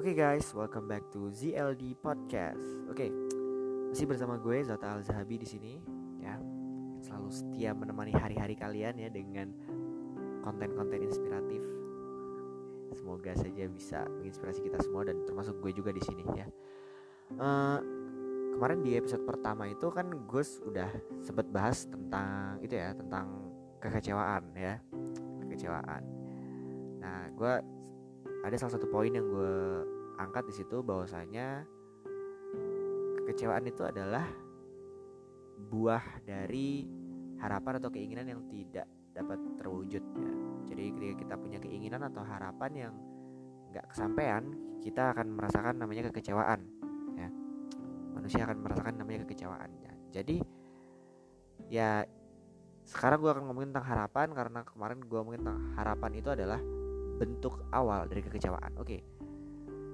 Oke okay guys, welcome back to ZLD Podcast. Oke, okay, masih bersama gue Zata Al Zahabi di sini, ya. Selalu setia menemani hari-hari kalian ya dengan konten-konten inspiratif. Semoga saja bisa menginspirasi kita semua dan termasuk gue juga di sini ya. Uh, kemarin di episode pertama itu kan gue udah sempet bahas tentang itu ya tentang kekecewaan ya, kekecewaan. Nah, gue ada salah satu poin yang gue angkat di situ bahwasanya kekecewaan itu adalah buah dari harapan atau keinginan yang tidak dapat terwujud ya. Jadi ketika kita punya keinginan atau harapan yang nggak kesampaian, kita akan merasakan namanya kekecewaan ya. Manusia akan merasakan namanya kekecewaan ya. Jadi ya sekarang gue akan ngomongin tentang harapan karena kemarin gue ngomongin tentang harapan itu adalah bentuk awal dari kekecewaan. Oke.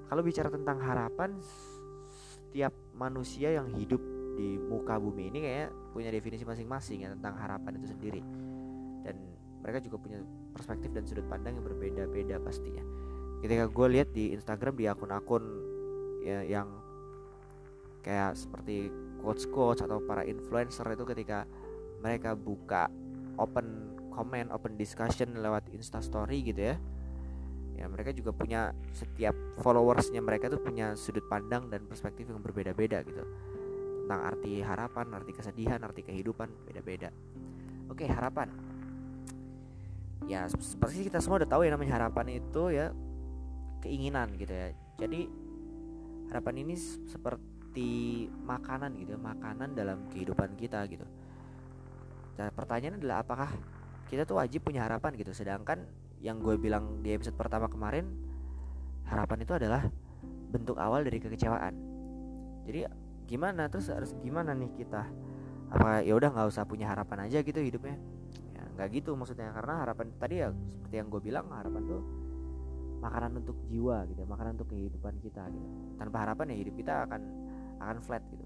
Kalau bicara tentang harapan setiap manusia yang hidup di muka bumi ini kayak punya definisi masing-masing ya tentang harapan itu sendiri. Dan mereka juga punya perspektif dan sudut pandang yang berbeda-beda pastinya. Ketika gue lihat di Instagram di akun-akun ya, yang kayak seperti quotes-quotes atau para influencer itu ketika mereka buka open comment, open discussion lewat Insta Story gitu ya ya mereka juga punya setiap followersnya mereka tuh punya sudut pandang dan perspektif yang berbeda-beda gitu tentang arti harapan, arti kesedihan, arti kehidupan beda-beda. Oke harapan. Ya seperti kita semua udah tahu ya namanya harapan itu ya keinginan gitu ya. Jadi harapan ini seperti makanan gitu, ya, makanan dalam kehidupan kita gitu. Dan pertanyaan adalah apakah kita tuh wajib punya harapan gitu, sedangkan yang gue bilang di episode pertama kemarin harapan itu adalah bentuk awal dari kekecewaan. Jadi gimana? Terus harus gimana nih kita? Apa ya udah nggak usah punya harapan aja gitu hidupnya? Ya nggak gitu maksudnya. Karena harapan tadi ya seperti yang gue bilang harapan tuh makanan untuk jiwa gitu makanan untuk kehidupan kita gitu. Tanpa harapan ya hidup kita akan akan flat gitu.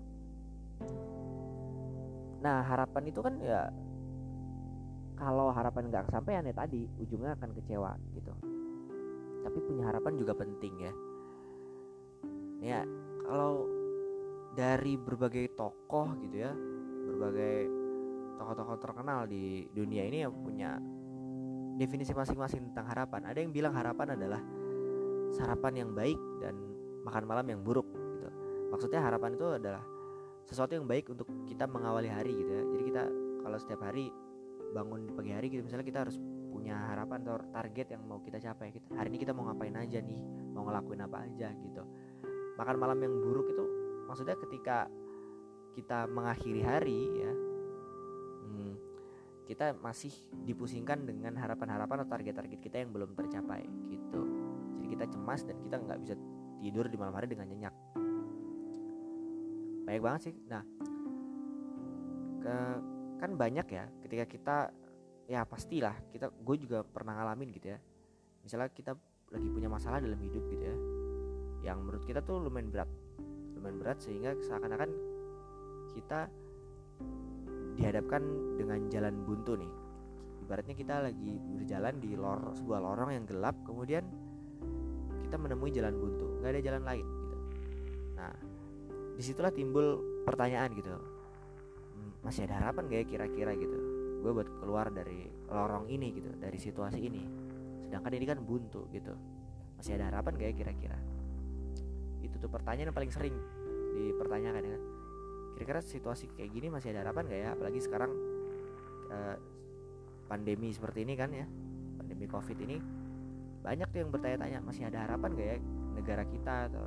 Nah harapan itu kan ya kalau harapan nggak kesampaian ya tadi ujungnya akan kecewa gitu. Tapi punya harapan juga penting ya. Ya kalau dari berbagai tokoh gitu ya berbagai tokoh-tokoh terkenal di dunia ini yang punya definisi masing-masing tentang harapan ada yang bilang harapan adalah sarapan yang baik dan makan malam yang buruk gitu. Maksudnya harapan itu adalah sesuatu yang baik untuk kita mengawali hari gitu ya. Jadi kita kalau setiap hari bangun di pagi hari gitu. Misalnya kita harus punya harapan atau target yang mau kita capai kita hari ini kita mau ngapain aja nih? Mau ngelakuin apa aja gitu. Makan malam yang buruk itu maksudnya ketika kita mengakhiri hari ya hmm, kita masih dipusingkan dengan harapan-harapan atau target-target kita yang belum tercapai gitu. Jadi kita cemas dan kita nggak bisa tidur di malam hari dengan nyenyak. Baik banget sih. Nah ke kan banyak ya ketika kita ya pastilah kita gue juga pernah ngalamin gitu ya. Misalnya kita lagi punya masalah dalam hidup gitu ya yang menurut kita tuh lumayan berat. Lumayan berat sehingga seakan-akan kita dihadapkan dengan jalan buntu nih. Ibaratnya kita lagi berjalan di lor sebuah lorong yang gelap kemudian kita menemui jalan buntu. Nggak ada jalan lain gitu. Nah di situlah timbul pertanyaan gitu masih ada harapan gak ya kira-kira gitu? Gue buat keluar dari lorong ini gitu dari situasi ini. Sedangkan ini kan buntu gitu. Masih ada harapan gak ya kira-kira? Itu tuh pertanyaan yang paling sering dipertanyakan ya kira-kira situasi kayak gini masih ada harapan gak ya? Apalagi sekarang eh, pandemi seperti ini kan ya pandemi covid ini banyak tuh yang bertanya-tanya masih ada harapan gak ya negara kita atau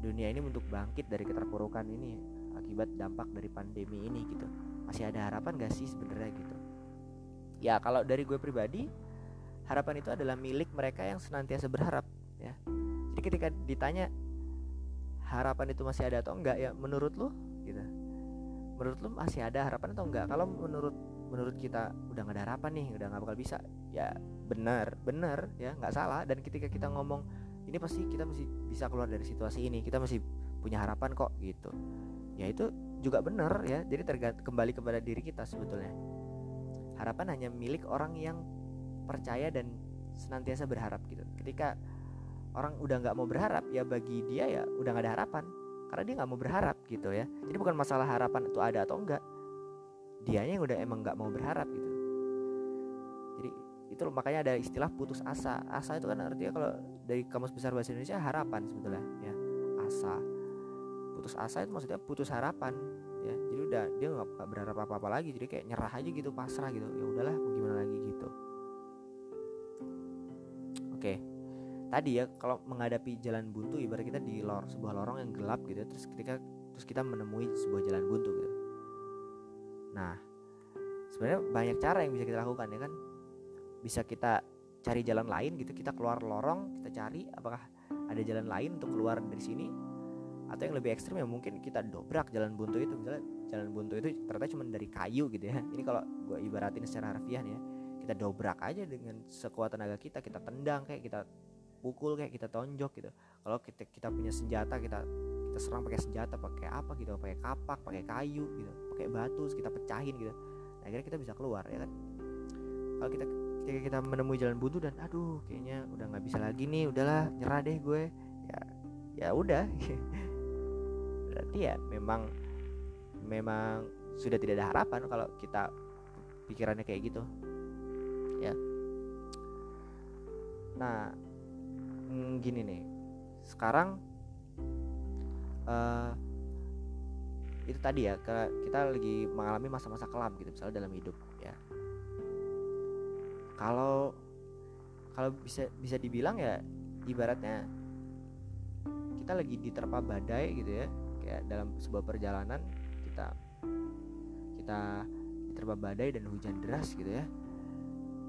dunia ini untuk bangkit dari keterpurukan ini akibat dampak dari pandemi ini gitu. Masih ada harapan gak sih sebenarnya gitu? Ya kalau dari gue pribadi harapan itu adalah milik mereka yang senantiasa berharap ya. Jadi ketika ditanya harapan itu masih ada atau enggak ya menurut lu gitu. Menurut lu masih ada harapan atau enggak kalau menurut menurut kita udah gak ada harapan nih udah nggak bakal bisa ya benar benar ya nggak salah. Dan ketika kita ngomong ini pasti kita masih bisa keluar dari situasi ini kita masih punya harapan kok gitu ya itu juga benar ya. Jadi tergant kembali kepada diri kita sebetulnya. Harapan hanya milik orang yang percaya dan senantiasa berharap gitu. Ketika orang udah nggak mau berharap ya bagi dia ya udah nggak ada harapan. Karena dia nggak mau berharap gitu ya. Jadi bukan masalah harapan itu ada atau enggak dianya yang udah emang nggak mau berharap gitu. Jadi itu loh, makanya ada istilah putus asa. Asa itu kan artinya kalau dari kamus besar bahasa Indonesia harapan sebetulnya ya. Asa putus asa itu maksudnya putus harapan ya. Jadi udah dia nggak berharap apa apa lagi. Jadi kayak nyerah aja gitu pasrah gitu. Ya udahlah gimana lagi gitu. Oke. Tadi ya kalau menghadapi jalan buntu ibarat kita di lor sebuah lorong yang gelap gitu terus ketika terus kita menemui sebuah jalan buntu gitu. Nah sebenarnya banyak cara yang bisa kita lakukan ya kan? Bisa kita cari jalan lain gitu kita keluar lorong kita cari apakah ada jalan lain untuk keluar dari sini atau yang lebih ekstrim ya mungkin kita dobrak jalan buntu itu. Misalnya jalan buntu itu ternyata cuma dari kayu gitu ya. Ini kalau gue ibaratin secara harfiah ya. Kita dobrak aja dengan sekuat tenaga kita kita tendang kayak kita pukul kayak kita tonjok gitu. Kalau kita kita punya senjata kita kita serang pakai senjata pakai apa gitu pakai kapak pakai kayu gitu pakai batu kita pecahin gitu. Nah, akhirnya kita bisa keluar ya kan? Kalau kita ketika kita menemui jalan buntu dan aduh kayaknya udah nggak bisa lagi nih udahlah nyerah deh gue. Ya ya udah berarti ya memang memang sudah tidak ada harapan kalau kita pikirannya kayak gitu. Ya. Nah mm, gini nih. Sekarang uh, itu tadi ya kita lagi mengalami masa-masa kelam gitu misalnya dalam hidup ya. Kalau kalau bisa bisa dibilang ya ibaratnya kita lagi diterpa badai gitu ya kayak dalam sebuah perjalanan kita kita diterpa badai dan hujan deras gitu ya.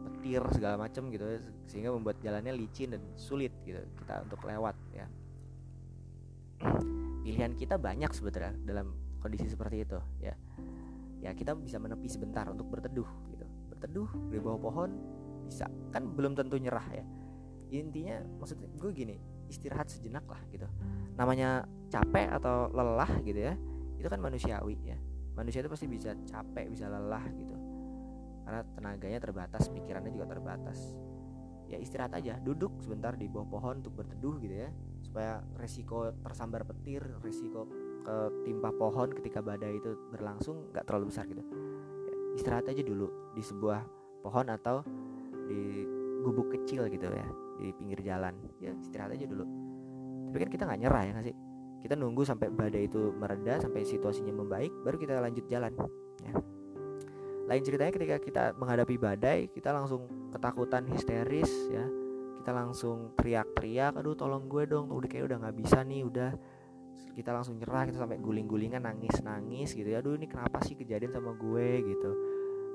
Petir segala macam gitu ya, sehingga membuat jalannya licin dan sulit gitu kita untuk lewat ya. Pilihan kita banyak sebetulnya dalam kondisi seperti itu ya. Ya kita bisa menepi sebentar untuk berteduh gitu. Berteduh di bawah pohon bisa kan belum tentu nyerah ya intinya maksudnya gue gini istirahat sejenak lah gitu. Namanya capek atau lelah gitu ya itu kan manusiawi ya. Manusia itu pasti bisa capek bisa lelah gitu. Karena tenaganya terbatas pikirannya juga terbatas. Ya istirahat aja duduk sebentar di bawah pohon untuk berteduh gitu ya. Supaya resiko tersambar petir resiko ketimpa pohon ketika badai itu berlangsung nggak terlalu besar gitu. Ya, istirahat aja dulu di sebuah pohon atau di gubuk kecil gitu ya di pinggir jalan. Ya istirahat aja dulu. Tapi kan kita nggak nyerah ya nggak sih? Kita nunggu sampai badai itu mereda sampai situasinya membaik baru kita lanjut jalan ya. Lain ceritanya ketika kita menghadapi badai kita langsung ketakutan histeris ya. Kita langsung teriak-teriak aduh tolong gue dong udah kayak udah nggak bisa nih udah. Kita langsung nyerah kita sampai guling-gulingan nangis-nangis gitu ya. Aduh ini kenapa sih kejadian sama gue? gitu.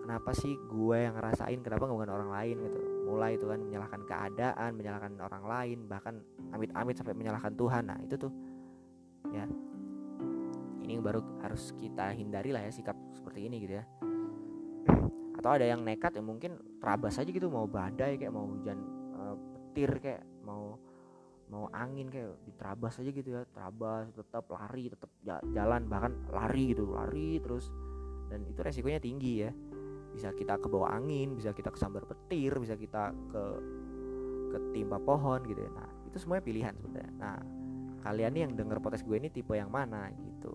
Kenapa sih gue yang ngerasain? Kenapa nggak bukan orang lain? gitu mulai itu kan menyalahkan keadaan menyalahkan orang lain bahkan amit-amit sampai menyalahkan Tuhan. Nah itu tuh ya. Ini baru harus kita hindari lah ya sikap seperti ini gitu ya. Atau ada yang nekat ya mungkin terabas aja gitu mau badai kayak mau hujan uh, petir kayak mau mau angin kayak diterabas aja gitu ya. Terabas tetap lari tetap jalan bahkan lari gitu lari terus. Dan itu resikonya tinggi ya bisa kita ke bawah angin bisa kita kesambar petir bisa kita ke ketimpa pohon gitu ya. Nah itu semuanya pilihan sebenarnya. Nah kalian nih yang denger podcast gue ini tipe yang mana gitu?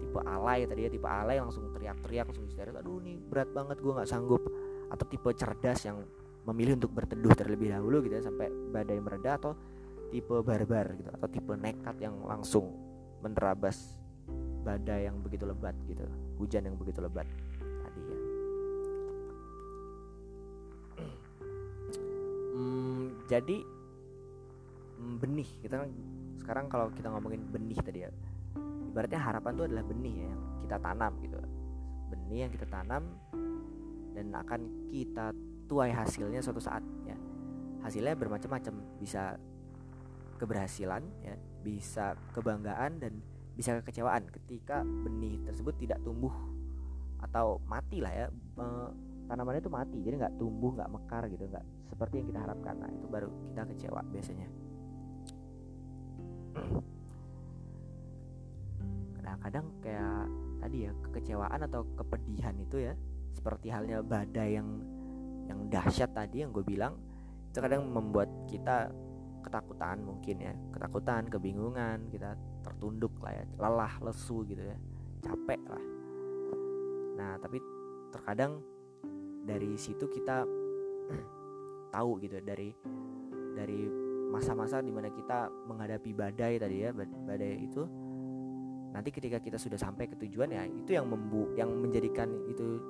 Tipe alay tadi ya tipe alay langsung teriak-teriak langsung histeris. Aduh nih berat banget gue nggak sanggup. Atau tipe cerdas yang memilih untuk berteduh terlebih dahulu gitu ya sampai badai mereda atau tipe barbar gitu atau tipe nekat yang langsung menerabas badai yang begitu lebat gitu hujan yang begitu lebat hmm, jadi hmm, benih. Kita kan sekarang kalau kita ngomongin benih tadi ya ibaratnya harapan itu adalah benih ya, yang kita tanam gitu. Benih yang kita tanam dan akan kita tuai hasilnya suatu saat ya. Hasilnya bermacam-macam. Bisa keberhasilan ya bisa kebanggaan dan bisa kekecewaan ketika benih tersebut tidak tumbuh atau mati lah ya tanamannya itu mati jadi nggak tumbuh nggak mekar gitu nggak seperti yang kita harapkan. Nah itu baru kita kecewa biasanya. Kadang kayak tadi ya kekecewaan atau kepedihan itu ya seperti halnya badai yang yang dahsyat tadi yang gue bilang itu kadang membuat kita ketakutan mungkin ya. Ketakutan kebingungan kita tertunduk lah ya lelah lesu gitu ya. Capek lah. Nah tapi terkadang dari situ kita tahu gitu dari dari masa-masa di mana kita menghadapi badai tadi ya badai itu. Nanti ketika kita sudah sampai ke tujuan ya itu yang membu yang menjadikan itu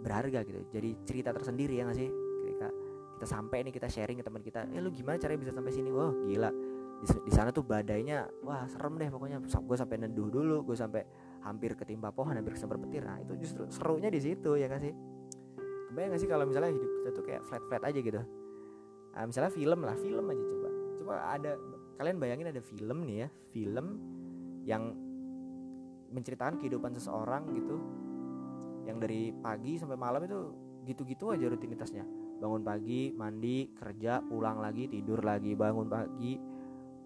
berharga gitu. Jadi cerita tersendiri ya nggak sih? Ketika kita sampai nih kita sharing ke teman kita ya lu gimana caranya bisa sampai sini? Wah gila. Di, di sana tuh badainya wah serem deh pokoknya. Gue sampai neduh dulu gue sampai hampir ketimpa pohon hampir kesemper petir. Nah itu justru serunya di situ ya kan sih kebayang gak sih kalau misalnya hidup kita tuh kayak flat flat aja gitu? Nah, misalnya film lah film aja coba. Coba ada kalian bayangin ada film nih ya film yang menceritakan kehidupan seseorang gitu yang dari pagi sampai malam itu gitu-gitu aja rutinitasnya. Bangun pagi mandi kerja pulang lagi tidur lagi. Bangun pagi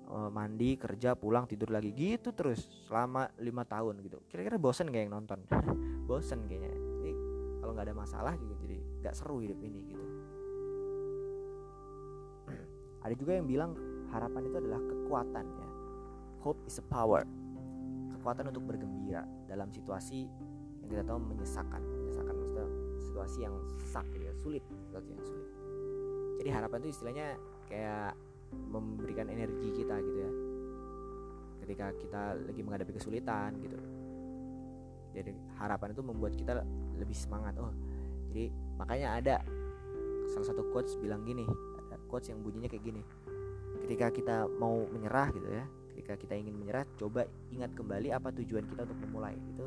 eh, mandi kerja pulang tidur lagi. Gitu terus selama lima tahun gitu. Kira-kira bosen gak yang nonton? Bosen kayaknya. Jadi kalau nggak ada masalah juga nggak seru hidup ini gitu. Ada juga yang bilang harapan itu adalah kekuatan ya. Hope is a power. Kekuatan untuk bergembira dalam situasi yang kita tahu menyesakan. Menyesakan maksudnya situasi yang sesak ya sulit. Situasi yang sulit. Jadi harapan itu istilahnya kayak memberikan energi kita gitu ya. Ketika kita lagi menghadapi kesulitan gitu. Jadi harapan itu membuat kita lebih semangat. Oh jadi makanya ada salah satu quotes bilang gini ada quotes yang bunyinya kayak gini ketika kita mau menyerah gitu ya ketika kita ingin menyerah coba ingat kembali apa tujuan kita untuk memulai itu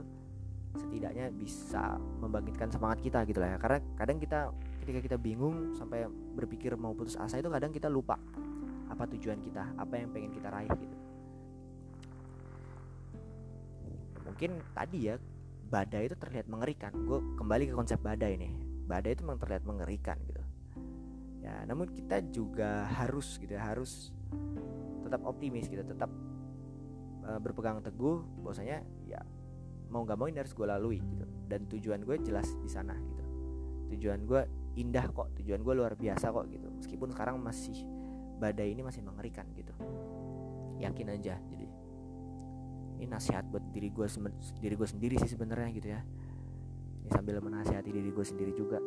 setidaknya bisa membangkitkan semangat kita gitu lah ya karena kadang kita ketika kita bingung sampai berpikir mau putus asa itu kadang kita lupa apa tujuan kita apa yang pengen kita raih gitu. Mungkin tadi ya badai itu terlihat mengerikan. Gue kembali ke konsep badai nih badai itu memang terlihat mengerikan gitu. Ya namun kita juga harus gitu ya harus tetap optimis gitu tetap uh, berpegang teguh bahwasanya ya mau nggak mau ini harus gue lalui gitu. Dan tujuan gue jelas di sana gitu. Tujuan gue indah kok tujuan gue luar biasa kok gitu. Meskipun sekarang masih badai ini masih mengerikan gitu. Yakin aja jadi ini nasihat buat diri gue diri gue sendiri sih sebenarnya gitu ya ini sambil menasihati diri gue sendiri juga.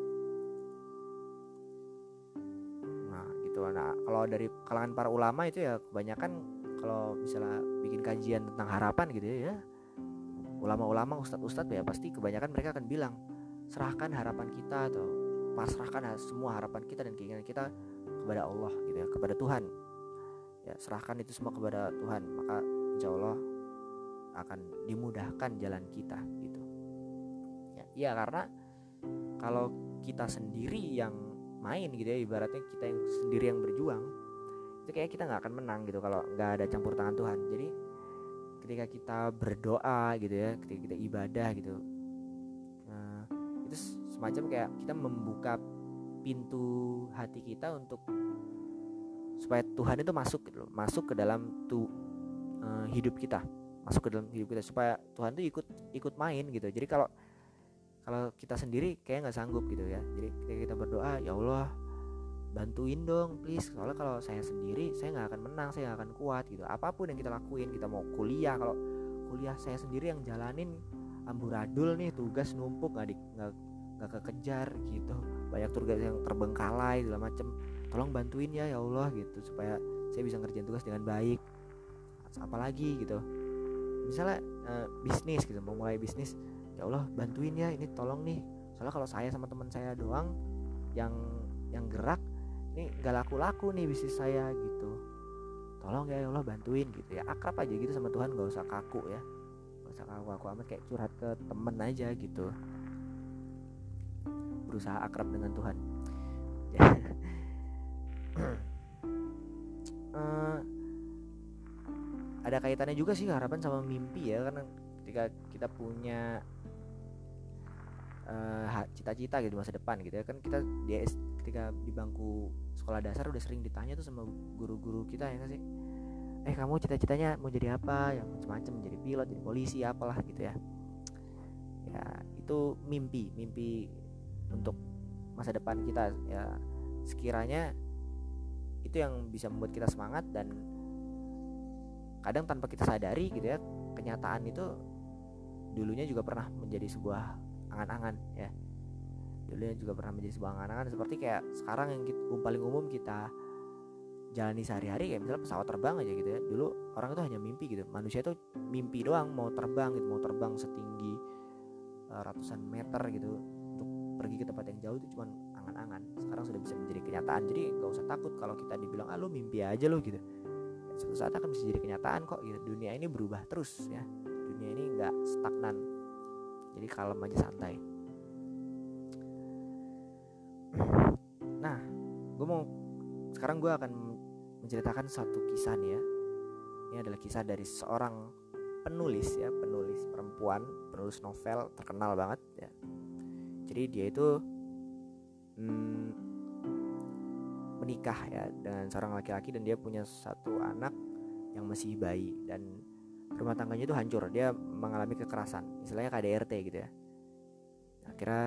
Nah gitu. Nah kalau dari kalangan para ulama itu ya kebanyakan kalau misalnya bikin kajian tentang harapan gitu ya, ya ulama-ulama ustadz-ustadz ya pasti kebanyakan mereka akan bilang serahkan harapan kita atau pasrahkan semua harapan kita dan keinginan kita kepada Allah gitu ya kepada Tuhan. Ya serahkan itu semua kepada Tuhan maka insya Allah akan dimudahkan jalan kita gitu ya karena kalau kita sendiri yang main gitu ya ibaratnya kita yang sendiri yang berjuang itu kayak kita nggak akan menang gitu kalau nggak ada campur tangan Tuhan. Jadi ketika kita berdoa gitu ya ketika kita ibadah gitu nah, itu semacam kayak kita membuka pintu hati kita untuk supaya Tuhan itu masuk gitu masuk ke dalam tuh uh, hidup kita masuk ke dalam hidup kita supaya Tuhan tuh ikut ikut main gitu. Jadi kalau kalau kita sendiri kayak nggak sanggup gitu ya. Jadi ketika kita berdoa ya Allah bantuin dong please. Soalnya kalau saya sendiri saya nggak akan menang saya nggak akan kuat gitu. Apa pun yang kita lakuin kita mau kuliah kalau kuliah saya sendiri yang jalanin amburadul nih tugas numpuk nggak nggak nggak kekejar gitu. Banyak tugas yang terbengkalai segala macem. Tolong bantuin ya ya Allah gitu supaya saya bisa ngerjain tugas dengan baik. Apalagi gitu. Misalnya uh, bisnis gitu mau mulai bisnis ya Allah bantuin ya ini tolong nih. Soalnya kalau saya sama teman saya doang yang yang gerak ini gak laku-laku nih bisnis saya gitu. Tolong ya, ya Allah bantuin gitu ya. Akrab aja gitu sama Tuhan gak usah kaku ya. Gak usah kaku aku amat kayak curhat ke temen aja gitu. Berusaha akrab dengan Tuhan. Uh, ada kaitannya juga sih harapan sama mimpi ya karena ketika kita punya uh, cita-cita gitu masa depan gitu ya. Kan kita di ketika di bangku sekolah dasar udah sering ditanya tuh sama guru-guru kita ya sih? Eh kamu cita-citanya mau jadi apa? Yang macam-macam jadi pilot jadi polisi apalah gitu ya. Ya itu mimpi mimpi untuk masa depan kita ya. Sekiranya itu yang bisa membuat kita semangat dan kadang tanpa kita sadari gitu ya kenyataan itu dulunya juga pernah menjadi sebuah angan-angan ya. Dulunya juga pernah menjadi sebuah angan-angan seperti kayak sekarang yang kita, paling umum kita jalani sehari-hari kayak misalnya pesawat terbang aja gitu ya. Dulu orang itu hanya mimpi gitu. Manusia itu mimpi doang mau terbang gitu mau terbang setinggi uh, ratusan meter gitu untuk pergi ke tempat yang jauh itu cuma angan-angan. Sekarang sudah bisa menjadi kenyataan. Jadi nggak usah takut kalau kita dibilang ah lu mimpi aja lo gitu. Suatu saat akan bisa jadi kenyataan kok gitu. Dunia ini berubah terus ya dunia ini nggak stagnan. Jadi kalem aja santai. Nah gue mau sekarang gue akan menceritakan satu kisah nih ya. Ini adalah kisah dari seorang penulis ya penulis perempuan penulis novel terkenal banget ya. Jadi dia itu hmm, menikah ya dengan seorang laki-laki dan dia punya satu anak yang masih bayi. Dan rumah tangganya itu hancur dia mengalami kekerasan istilahnya KDRT gitu ya. Akhirnya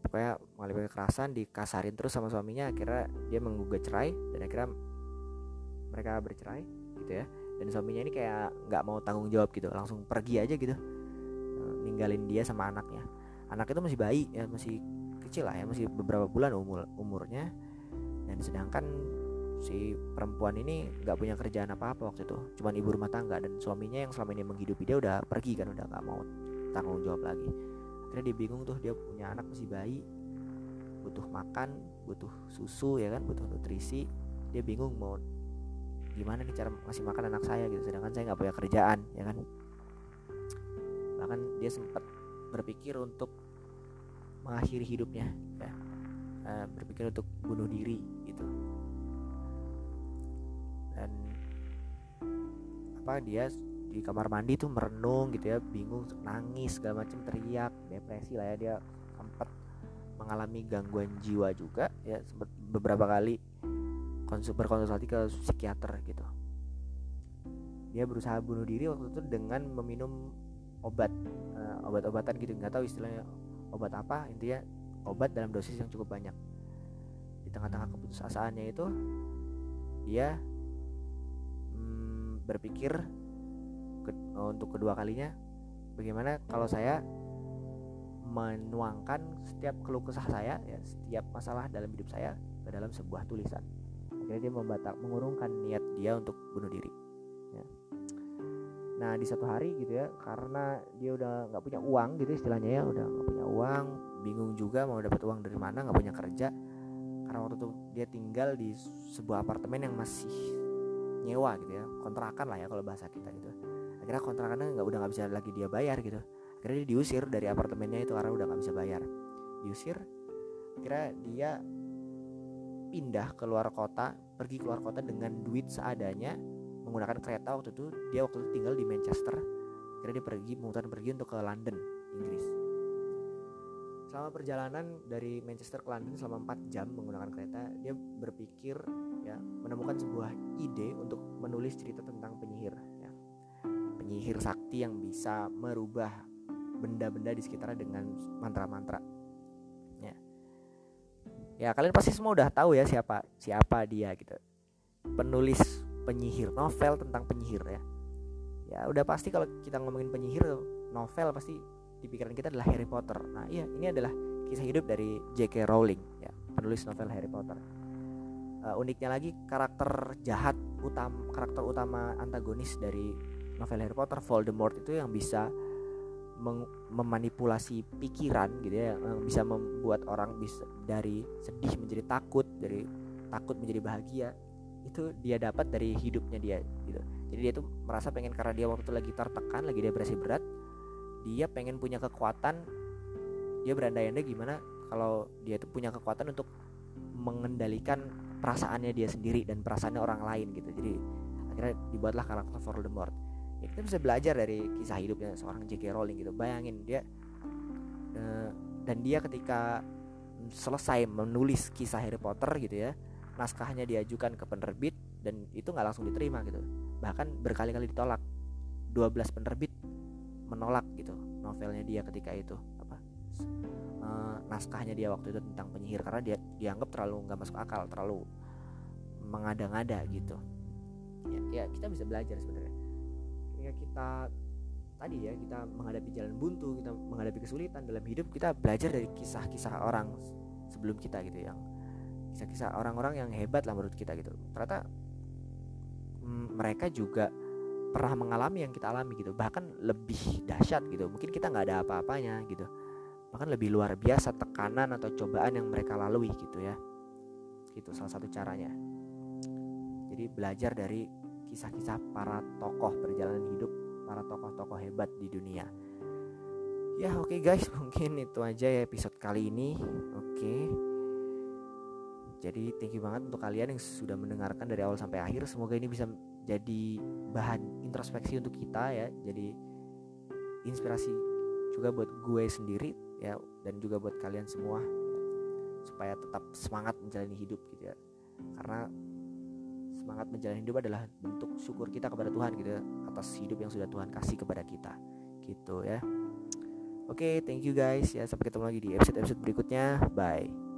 pokoknya mengalami kekerasan dikasarin terus sama suaminya akhirnya dia menggugat cerai dan akhirnya mereka bercerai gitu ya. Dan suaminya ini kayak nggak mau tanggung jawab gitu langsung pergi aja gitu. Eh, ninggalin dia sama anaknya. Anak itu masih bayi ya masih kecil lah ya masih beberapa bulan umur umurnya. Dan sedangkan si perempuan ini nggak punya kerjaan apa apa waktu itu. Cuman ibu rumah tangga dan suaminya yang selama ini menghidupi dia udah pergi kan udah nggak mau tanggung jawab lagi. Akhirnya dia bingung tuh dia punya anak masih bayi butuh makan butuh susu ya kan butuh nutrisi. Dia bingung mau gimana nih cara ngasih makan anak saya gitu sedangkan saya nggak punya kerjaan ya kan. Bahkan dia sempat berpikir untuk mengakhiri hidupnya ya. Uh, berpikir untuk bunuh diri gitu apa dia di kamar mandi tuh merenung gitu ya bingung nangis segala macam teriak depresi lah ya dia sempat mengalami gangguan jiwa juga ya beberapa kali berkonsultasi ke psikiater gitu. Dia berusaha bunuh diri waktu itu dengan meminum obat uh, obat-obatan gitu nggak tahu istilahnya obat apa intinya obat dalam dosis yang cukup banyak. Di tengah-tengah keputusasaannya itu dia berpikir ke, untuk kedua kalinya bagaimana kalau saya menuangkan setiap keluh kesah saya ya setiap masalah dalam hidup saya ke dalam sebuah tulisan akhirnya dia membatak mengurungkan niat dia untuk bunuh diri ya. nah di satu hari gitu ya karena dia udah nggak punya uang gitu istilahnya ya udah nggak punya uang bingung juga mau dapat uang dari mana nggak punya kerja karena waktu itu dia tinggal di sebuah apartemen yang masih nyewa gitu ya kontrakan lah ya kalau bahasa kita gitu. Akhirnya kontrakannya nggak udah nggak bisa lagi dia bayar gitu. Akhirnya dia diusir dari apartemennya itu karena udah nggak bisa bayar. Diusir akhirnya dia pindah ke luar kota pergi keluar kota dengan duit seadanya menggunakan kereta waktu itu dia waktu itu tinggal di Manchester. Akhirnya dia pergi memutuskan pergi untuk ke London Inggris. Selama perjalanan dari Manchester ke London selama 4 jam menggunakan kereta dia berpikir ya menemukan sebuah ide untuk menulis cerita tentang penyihir ya. penyihir sakti yang bisa merubah benda-benda di sekitarnya dengan mantra-mantra ya. Kalian pasti semua udah tahu ya siapa siapa dia gitu. Penulis penyihir novel tentang penyihir ya. Ya udah pasti kalau kita ngomongin penyihir novel pasti di pikiran kita adalah Harry Potter. Nah iya ini adalah kisah hidup dari J.K. Rowling ya. Penulis novel Harry Potter uh, uniknya lagi karakter jahat utama karakter utama antagonis dari novel Harry Potter Voldemort itu yang bisa memanipulasi pikiran gitu ya yang bisa membuat orang bisa dari sedih menjadi takut dari takut menjadi bahagia. Itu dia dapat dari hidupnya dia gitu. Jadi dia tuh merasa pengen karena dia waktu itu lagi tertekan lagi depresi berat dia pengen punya kekuatan dia berandai-andai gimana kalau dia tuh punya kekuatan untuk mengendalikan perasaannya dia sendiri dan perasaannya orang lain gitu. Jadi akhirnya dibuatlah karakter Voldemort. Ya kita bisa belajar dari kisah hidupnya seorang J.K. Rowling gitu. Bayangin dia uh, dan dia ketika selesai menulis kisah Harry Potter gitu ya naskahnya diajukan ke penerbit dan itu nggak langsung diterima gitu. Bahkan berkali-kali ditolak. 12 penerbit menolak gitu novelnya dia ketika itu uh, naskahnya dia waktu itu tentang penyihir karena dia dianggap terlalu nggak masuk akal terlalu mengada-ngada gitu. Ya, ya kita bisa belajar sebenarnya. Ketika kita tadi ya kita menghadapi jalan buntu kita menghadapi kesulitan dalam hidup kita belajar dari kisah-kisah orang sebelum kita gitu yang kisah-kisah orang-orang yang hebat lah menurut kita gitu. Ternyata mm, mereka juga pernah mengalami yang kita alami gitu bahkan lebih dahsyat gitu. Mungkin kita nggak ada apa-apanya gitu bahkan lebih luar biasa tekanan atau cobaan yang mereka lalui gitu ya gitu salah satu caranya jadi belajar dari kisah-kisah para tokoh perjalanan hidup para tokoh-tokoh hebat di dunia. Ya oke okay guys, mungkin itu aja ya episode kali ini. Oke. Okay. Jadi thank you banget untuk kalian yang sudah mendengarkan dari awal sampai akhir. Semoga ini bisa jadi bahan introspeksi untuk kita ya. Jadi inspirasi juga buat gue sendiri ya dan juga buat kalian semua ya, supaya tetap semangat menjalani hidup gitu ya. Karena semangat menjalani hidup adalah bentuk syukur kita kepada Tuhan gitu ya, atas hidup yang sudah Tuhan kasih kepada kita gitu ya. Oke okay, thank you guys ya. Sampai ketemu lagi di episode episode berikutnya. Bye